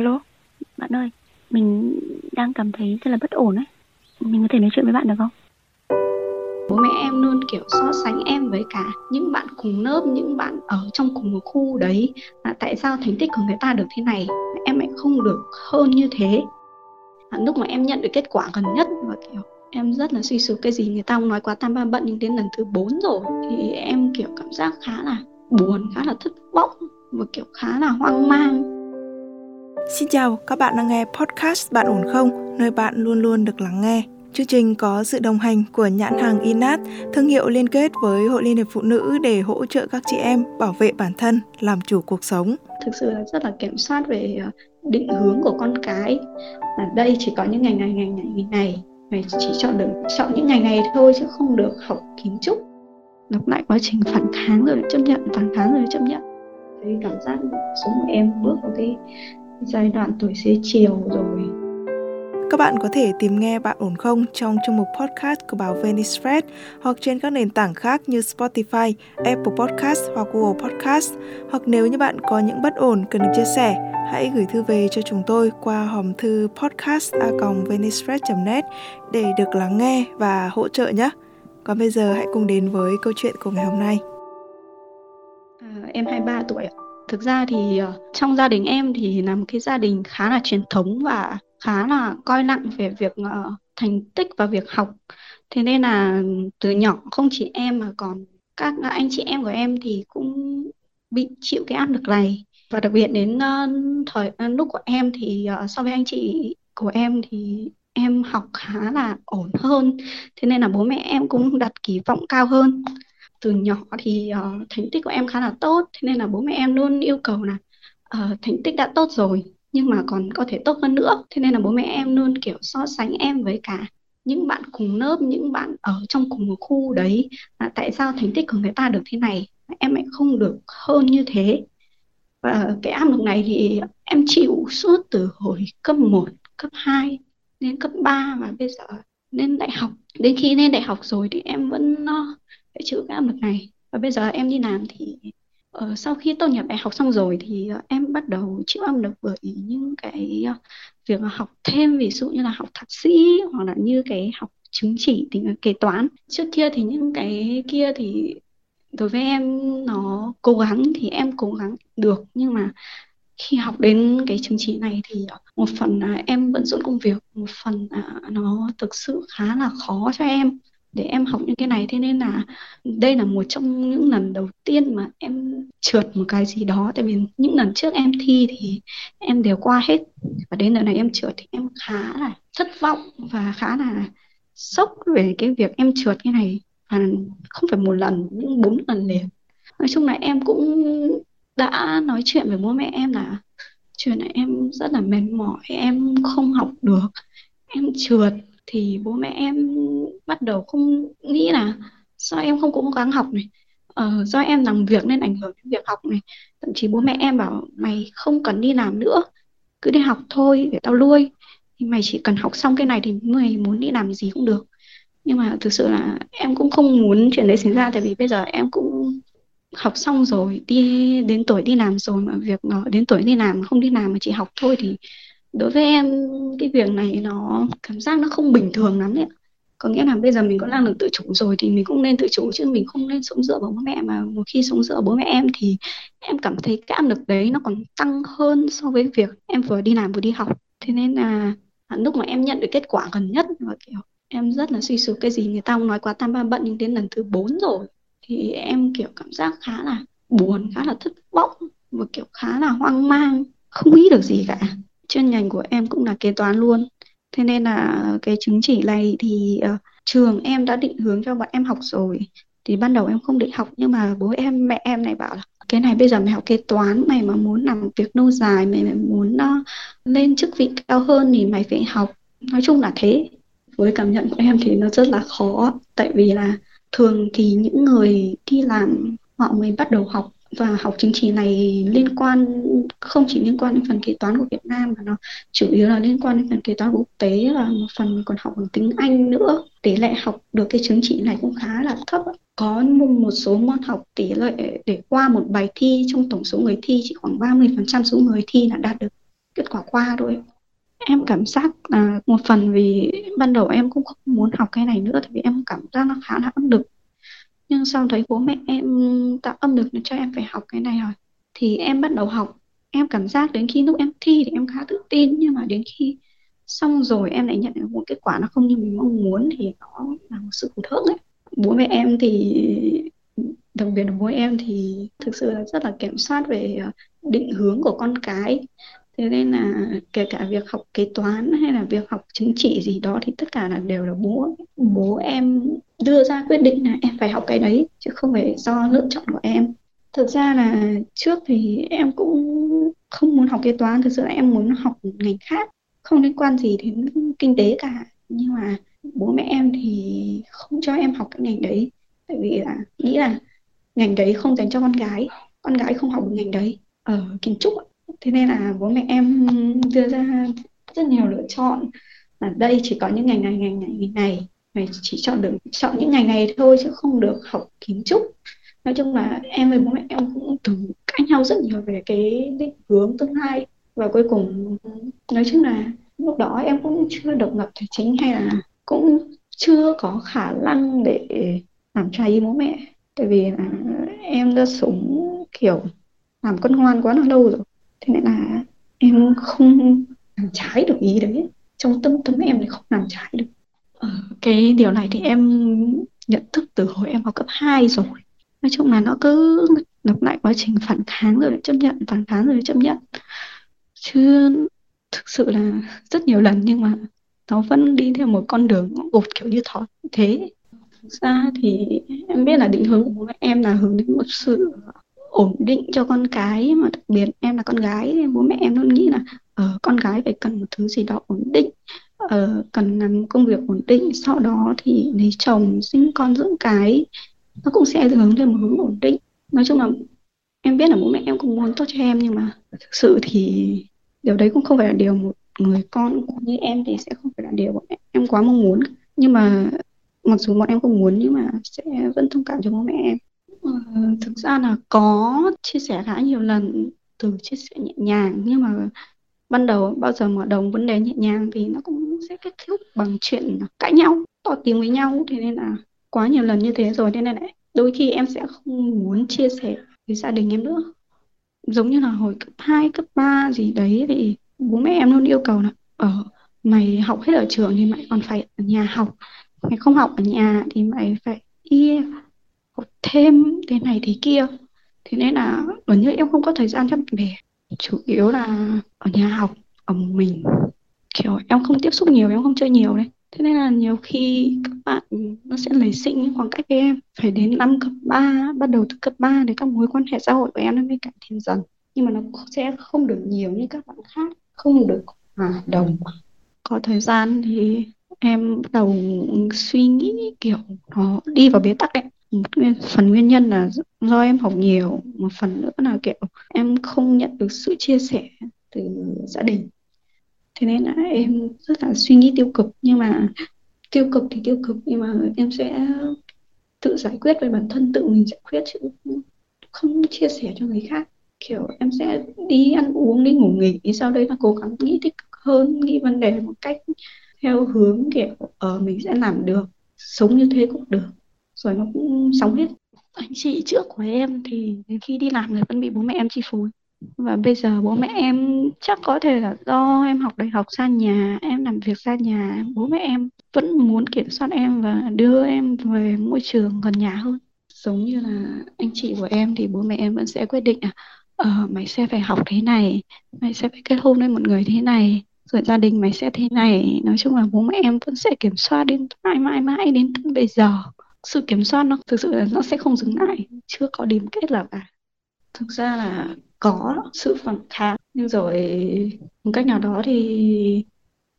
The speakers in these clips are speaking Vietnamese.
Alo, bạn ơi, mình đang cảm thấy rất là bất ổn ấy. Mình có thể nói chuyện với bạn được không? bố mẹ em luôn kiểu so sánh em với cả những bạn cùng lớp những bạn ở trong cùng một khu đấy là tại sao thành tích của người ta được thế này em lại không được hơn như thế à, lúc mà em nhận được kết quả gần nhất và kiểu em rất là suy sụp cái gì người ta không nói quá tam ba bận nhưng đến lần thứ bốn rồi thì em kiểu cảm giác khá là buồn khá là thất vọng và kiểu khá là hoang mang Xin chào, các bạn đang nghe podcast Bạn ổn không? Nơi bạn luôn luôn được lắng nghe. Chương trình có sự đồng hành của nhãn hàng Inat, thương hiệu liên kết với Hội Liên hiệp Phụ nữ để hỗ trợ các chị em bảo vệ bản thân, làm chủ cuộc sống. thực sự là rất là kiểm soát về ờ, định hướng của con cái ở đây chỉ có những ngày này ngày này ngày này Mày chỉ chọn được chọn những ngày này thôi chứ không được học kiến trúc lặp lại quá trình phản kháng rồi chấp nhận phản kháng rồi chấp nhận cái cảm giác sống của em bước vào cái giai đoạn tuổi xế chiều rồi Các bạn có thể tìm nghe Bạn ổn không trong chương mục podcast của báo Venice Press hoặc trên các nền tảng khác như Spotify, Apple Podcast hoặc Google Podcast. Hoặc nếu như bạn có những bất ổn cần được chia sẻ, hãy gửi thư về cho chúng tôi qua hòm thư podcast.venicepress.net để được lắng nghe và hỗ trợ nhé. Còn bây giờ hãy cùng đến với câu chuyện của ngày hôm nay. À, em 23 tuổi ạ. Thực ra thì ờ, trong gia đình em thì là một cái gia đình khá là truyền thống và khá là coi nặng về việc ờ, thành tích và việc học. Thế nên là từ nhỏ không chỉ em mà còn các anh chị em của em thì cũng bị chịu cái áp lực này. Và đặc biệt đến ờ, thời lúc của em thì so với anh chị của em thì em học khá là ổn hơn. Thế nên là bố mẹ em cũng đặt kỳ vọng cao hơn từ nhỏ thì uh, thành tích của em khá là tốt thế nên là bố mẹ em luôn yêu cầu là uh, thành tích đã tốt rồi nhưng mà còn có thể tốt hơn nữa. Thế nên là bố mẹ em luôn kiểu so sánh em với cả những bạn cùng lớp những bạn ở trong cùng một khu đấy là tại sao thành tích của người ta được thế này em lại không được hơn như thế. Và cái áp lực này thì em chịu suốt từ hồi cấp 1, cấp 2 đến cấp 3 và bây giờ lên đại học đến khi lên đại học rồi thì em vẫn ờ, ờ, phải cái áp lực này. Và bây giờ em đi làm thì uh, sau khi tốt nghiệp đại học xong rồi thì uh, em bắt đầu chịu áp lực bởi những cái uh, việc học thêm ví dụ như là học thạc sĩ hoặc là như cái học chứng chỉ tính kế toán. Trước kia thì những cái kia thì đối với em nó cố gắng thì em cố gắng được. Nhưng mà khi học đến cái chứng chỉ này thì một phần là em bận rộn công việc một phần là nó thực sự khá là khó cho em để em học những cái này. Thế nên là đây là một trong những lần đầu tiên mà em trượt một cái gì đó. Tại vì những lần trước em thi thì em đều qua hết. Và đến lần này em trượt thì em khá là thất vọng và khá là sốc về cái việc em trượt cái này. Và không phải một lần, nhưng bốn lần liền. Nói chung là em cũng đã nói chuyện với bố mẹ em là chuyện này em rất là mệt mỏi, em không học được. Em trượt thì bố mẹ em bắt đầu không nghĩ là sao em không cố gắng học này. Ờ, do em làm việc nên ảnh hưởng đến việc học này. Thậm chí bố mẹ em bảo mày không cần đi làm nữa cứ đi học thôi để tao nuôi. Thì mày chỉ cần học xong cái này thì mày muốn đi làm gì cũng được. Nhưng mà thực sự là em cũng không muốn chuyện đấy xảy ra tại vì bây giờ em cũng học xong rồi đi đến tuổi đi làm rồi mà việc đến tuổi đi làm không đi làm mà chỉ học thôi thì đối với em, cái việc này nó cảm giác nó không bình thường lắm đấy có nghĩa là bây giờ mình có năng lực tự chủ rồi thì mình cũng nên tự chủ chứ mình không nên sống dựa vào bố mẹ mà một khi sống dựa vào bố mẹ em thì em cảm thấy cái áp lực đấy nó còn tăng hơn so với việc em vừa đi làm vừa đi học. Thế nên là à, lúc mà em nhận được kết quả gần nhất và kiểu, em rất là suy sụp cái gì người ta không nói quá tam ba bận nhưng đến lần thứ bốn rồi thì em, kiểu, cảm giác khá là buồn, khá là thất vọng và, kiểu, khá là hoang mang, không nghĩ được gì cả chuyên ngành của em cũng là kế toán luôn. Thế nên là cái chứng chỉ này thì uh, trường em đã định hướng cho bọn em học rồi. Thì ban đầu em không định học nhưng mà bố em mẹ em này bảo là cái này bây giờ mày học kế toán mày mà muốn làm việc lâu dài mày, mày muốn uh, lên chức vị cao hơn thì mày phải học. Nói chung là thế. Với cảm nhận của em thì nó rất là khó. Tại vì là thường thì những người đi làm họ mới bắt đầu học và học chứng chỉ này liên quan, không chỉ liên quan đến phần kế toán của Việt Nam mà nó chủ yếu là liên quan đến phần kế toán quốc tế, là một phần mình còn học bằng tiếng Anh nữa. Tỷ lệ học được cái chứng chỉ này cũng khá là thấp có một số môn học tỷ lệ để qua một bài thi trong tổng số người thi chỉ khoảng 30% số người thi là đạt được kết quả qua thôi em cảm giác là một phần vì ban đầu em cũng không muốn học cái này nữa tại vì em cảm giác nó khá là áp lực nhưng sau thấy bố mẹ em tạo âm lực cho em phải học cái này rồi. Thì em bắt đầu học. Em cảm giác đến khi lúc em thi thì em khá tự tin. Nhưng mà đến khi xong rồi em lại nhận được một kết quả nó không như mình mong muốn thì nó là một sự hụt hẫng ấy. Bố mẹ em thì đặc biệt là bố em thì thực sự là rất là kiểm soát về ờ, định hướng của con cái thế nên là kể cả việc học kế toán hay là việc học chứng chỉ gì đó thì tất cả là đều là bố bố em đưa ra quyết định là em phải học cái đấy, chứ không phải do lựa chọn của em. Thực ra là trước thì em cũng không muốn học kế toán, thực sự là em muốn học ngành khác, không liên quan gì đến kinh tế cả. Nhưng mà bố mẹ em thì không cho em học cái ngành đấy, tại vì là nghĩ là ngành đấy không dành cho con gái con gái không học được ngành đấy. Ở kiến trúc thế nên là bố mẹ em đưa ra rất nhiều lựa chọn là đây chỉ có những ngành này ngành này ngành này. Mày chỉ chọn được, chọn những ngành này thôi chứ không được học kiến trúc. Nói chung là em với bố mẹ em cũng từng cãi nhau rất nhiều về cái định hướng tương lai. Và cuối cùng, nói chung là lúc đó em cũng chưa độc lập tài chính hay là cũng chưa có khả năng để làm trái ý bố mẹ. Tại vì là em đã sống kiểu làm con ngoan quá là lâu rồi thế nên là em không làm trái được ý đấy. Trong tâm tâm em thì không làm trái được. Ờ, cái điều này thì em nhận thức từ hồi em học cấp 2 rồi. Nói chung là nó cứ lặp lại quá trình phản kháng rồi lại chấp nhận phản kháng rồi lại chấp nhận. Chứ thực sự là rất nhiều lần nhưng mà nó vẫn đi theo một con đường gột kiểu như thói thế. Thực ra thì em biết là định hướng của bố mẹ em là hướng đến một sự ổn định cho con cái mà đặc biệt em là con gái nên bố mẹ em luôn nghĩ là ở uh, con gái phải cần một thứ gì đó ổn định uh, cần làm công việc ổn định sau đó thì lấy chồng sinh con dưỡng cái. Nó cũng sẽ hướng lên một hướng ổn định. Nói chung là em biết là bố mẹ em cũng muốn tốt cho em nhưng mà thực sự thì điều đấy cũng không phải là điều một người con như em thì sẽ không phải là điều bọn em quá mong muốn. Nhưng mà mặc dù bọn em không muốn nhưng mà sẽ vẫn thông cảm cho bố mẹ em ờ, thực ra là có chia sẻ khá nhiều lần từ chia sẻ nhẹ nhàng nhưng mà ban đầu bao giờ mở đầu vấn đề nhẹ nhàng thì nó cũng sẽ kết thúc bằng chuyện cãi nhau to tiếng với nhau. Thế nên là quá nhiều lần như thế rồi nên là đôi khi em sẽ không muốn chia sẻ với gia đình em nữa. Giống như là hồi cấp 2, cấp 3 gì đấy thì bố mẹ em luôn yêu cầu là ở mày học hết ở trường thì mày còn phải ở nhà học mày không học ở nhà thì mày phải đi học thêm thế này thế kia. Thế nên là gần như em không có thời gian cho bạn bè. Chủ yếu là ở nhà học, ở mình. Kiểu, em không tiếp xúc nhiều, em không chơi nhiều đấy. Thế nên là nhiều khi các bạn nó sẽ lấy sinh những khoảng cách với em. Phải đến năm cấp 3 bắt đầu từ cấp 3 để các mối quan hệ xã hội của em nó mới cải thiện dần. Nhưng mà nó sẽ không được nhiều như các bạn khác, không được hòa đồng. Có thời gian thì em bắt đầu suy nghĩ kiểu nó đi vào bế tắc đấy một phần nguyên nhân là do em học nhiều một phần nữa là kiểu em không nhận được sự chia sẻ từ gia đình. Thế nên là em rất là suy nghĩ tiêu cực nhưng mà tiêu cực thì tiêu cực nhưng mà em sẽ tự giải quyết về bản thân tự mình giải quyết chứ không chia sẻ cho người khác. Kiểu em sẽ đi ăn uống đi ngủ nghỉ sau đấy là cố gắng nghĩ tích cực hơn nghĩ vấn đề một cách theo hướng kiểu ở uh, mình sẽ làm được sống như thế cũng được rồi nó cũng sống hết anh chị trước của em thì đến khi đi làm người vẫn bị bố mẹ em chi phối. Và bây giờ bố mẹ em chắc có thể là do em học đại học xa nhà, em làm việc xa nhà, bố mẹ em vẫn muốn kiểm soát em và đưa em về môi trường gần nhà hơn. Giống như là anh chị của em thì bố mẹ em vẫn sẽ quyết định à ờ mày sẽ phải học thế này, mày sẽ phải kết hôn với một người thế này, rồi gia đình mày sẽ thế này. Nói chung là bố mẹ em vẫn sẽ kiểm soát đến mãi mãi mãi đến tận bây giờ sự kiểm soát nó thực sự là nó sẽ không dừng lại chưa có điểm kết là cả. Thực ra là có sự phản kháng nhưng rồi một cách nào đó thì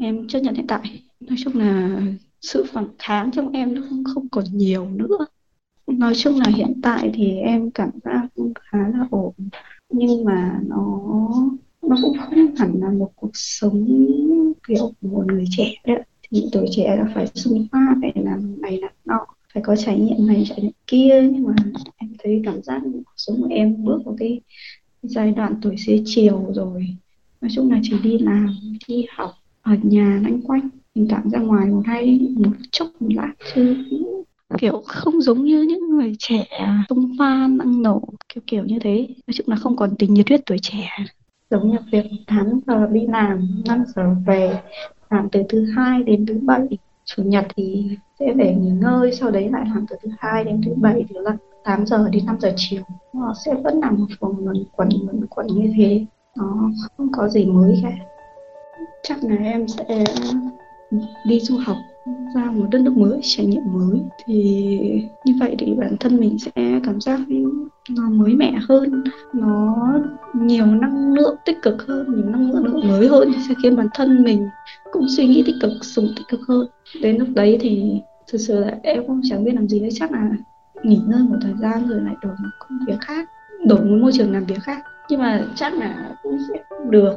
em chấp nhận hiện tại. Nói chung là sự phản kháng trong em nó không, không còn nhiều nữa. Nói chung là hiện tại thì em cảm giác khá là ổn nhưng mà nó nó cũng không hẳn là một cuộc sống kiểu của một người trẻ đấy thì tuổi trẻ là phải sung pha phải làm này làm có trải nghiệm này, trải nghiệm kia, nhưng mà em thấy cảm giác cuộc sống của em bước vào cái giai đoạn tuổi xế chiều rồi. Nói chung là chỉ đi làm, đi học, ở nhà lanh quanh thỉnh cảm ra ngoài một hay một chốc một lát chứ kiểu không giống như những người trẻ tung pha năng nổ, kiểu kiểu như thế. Nói chung là không còn tình nhiệt huyết tuổi trẻ. Giống như việc 8 giờ đi làm 5 giờ về, làm từ thứ hai đến thứ bảy, chủ nhật thì sẽ về nghỉ ngơi, sau đấy lại làm từ thứ hai đến thứ bảy thì là 8 giờ đến 5 giờ chiều. Nó sẽ vẫn nằm một vòng luẩn quẩn luẩn quẩn như thế. Nó không có gì mới cả. Chắc là em sẽ đi du học, ra một đất nước mới, trải nghiệm mới. Thì như vậy thì bản thân mình sẽ cảm giác nó mới mẻ hơn nó nhiều năng lượng tích cực hơn nhiều năng lượng mới hơn sẽ khiến bản thân mình cũng suy nghĩ tích cực sống tích cực hơn. Đến lúc đấy thì thực sự là em cũng chẳng biết làm gì nữa chắc là nghỉ ngơi một thời gian rồi lại đổi một công việc khác đổi một môi trường làm việc khác. Nhưng mà chắc là cũng sẽ được.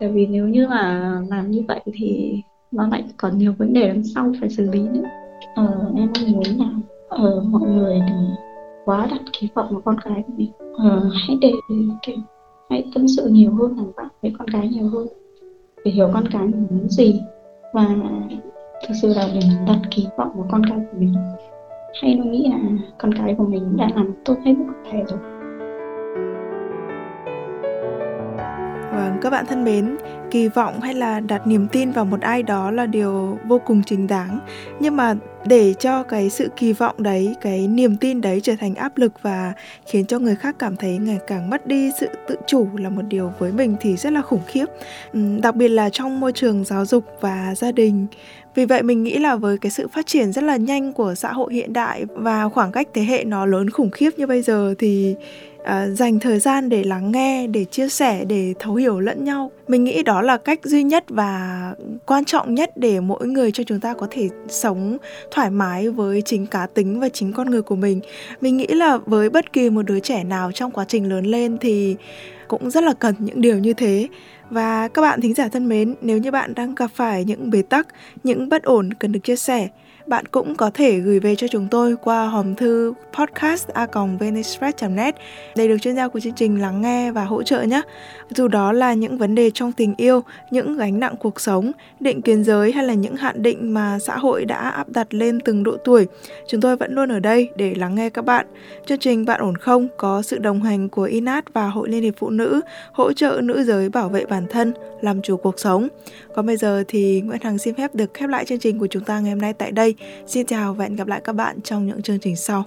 Tại vì nếu như mà làm như vậy thì nó lại còn nhiều vấn đề đằng sau phải xử lý nữa. Ờ, em mong muốn là ờ, mọi người thì quá đặt kỳ vọng vào con cái của mình. Ờ, hãy để kiểu hãy tâm sự nhiều hơn làm bạn với con cái nhiều hơn. Để hiểu con cái mình muốn gì và thực sự là đừng đặt kỳ vọng vào con cái của mình. Hay nó nghĩ là con cái của mình đã làm tốt hết mức có thể rồi. Vâng, các bạn thân mến, kỳ vọng hay là đặt niềm tin vào một ai đó là điều vô cùng chính đáng. Nhưng mà để cho cái sự kỳ vọng đấy, cái niềm tin đấy trở thành áp lực và khiến cho người khác cảm thấy ngày càng mất đi sự tự chủ là một điều với mình thì rất là khủng khiếp. Đặc biệt là trong môi trường giáo dục và gia đình. Vì vậy mình nghĩ là với cái sự phát triển rất là nhanh của xã hội hiện đại và khoảng cách thế hệ nó lớn khủng khiếp như bây giờ thì À, dành thời gian để lắng nghe để chia sẻ để thấu hiểu lẫn nhau. Mình nghĩ đó là cách duy nhất và quan trọng nhất để mỗi người cho chúng ta có thể sống thoải mái với chính cá tính và chính con người của mình. Mình nghĩ là với bất kỳ một đứa trẻ nào trong quá trình lớn lên thì cũng rất là cần những điều như thế. Và các bạn thính giả thân mến, nếu như bạn đang gặp phải những bế tắc, những bất ổn cần được chia sẻ bạn cũng có thể gửi về cho chúng tôi qua hòm thư podcast a net để được chuyên gia của chương trình lắng nghe và hỗ trợ nhé. Dù đó là những vấn đề trong tình yêu, những gánh nặng cuộc sống, định kiến giới hay là những hạn định mà xã hội đã áp đặt lên từng độ tuổi, chúng tôi vẫn luôn ở đây để lắng nghe các bạn. Chương trình Bạn ổn không có sự đồng hành của INAT và Hội Liên hiệp Phụ nữ hỗ trợ nữ giới bảo vệ bản thân, làm chủ cuộc sống. Còn bây giờ thì Nguyễn Hằng xin phép được khép lại chương trình của chúng ta ngày hôm nay tại đây. Xin chào và hẹn gặp lại các bạn trong những chương trình sau.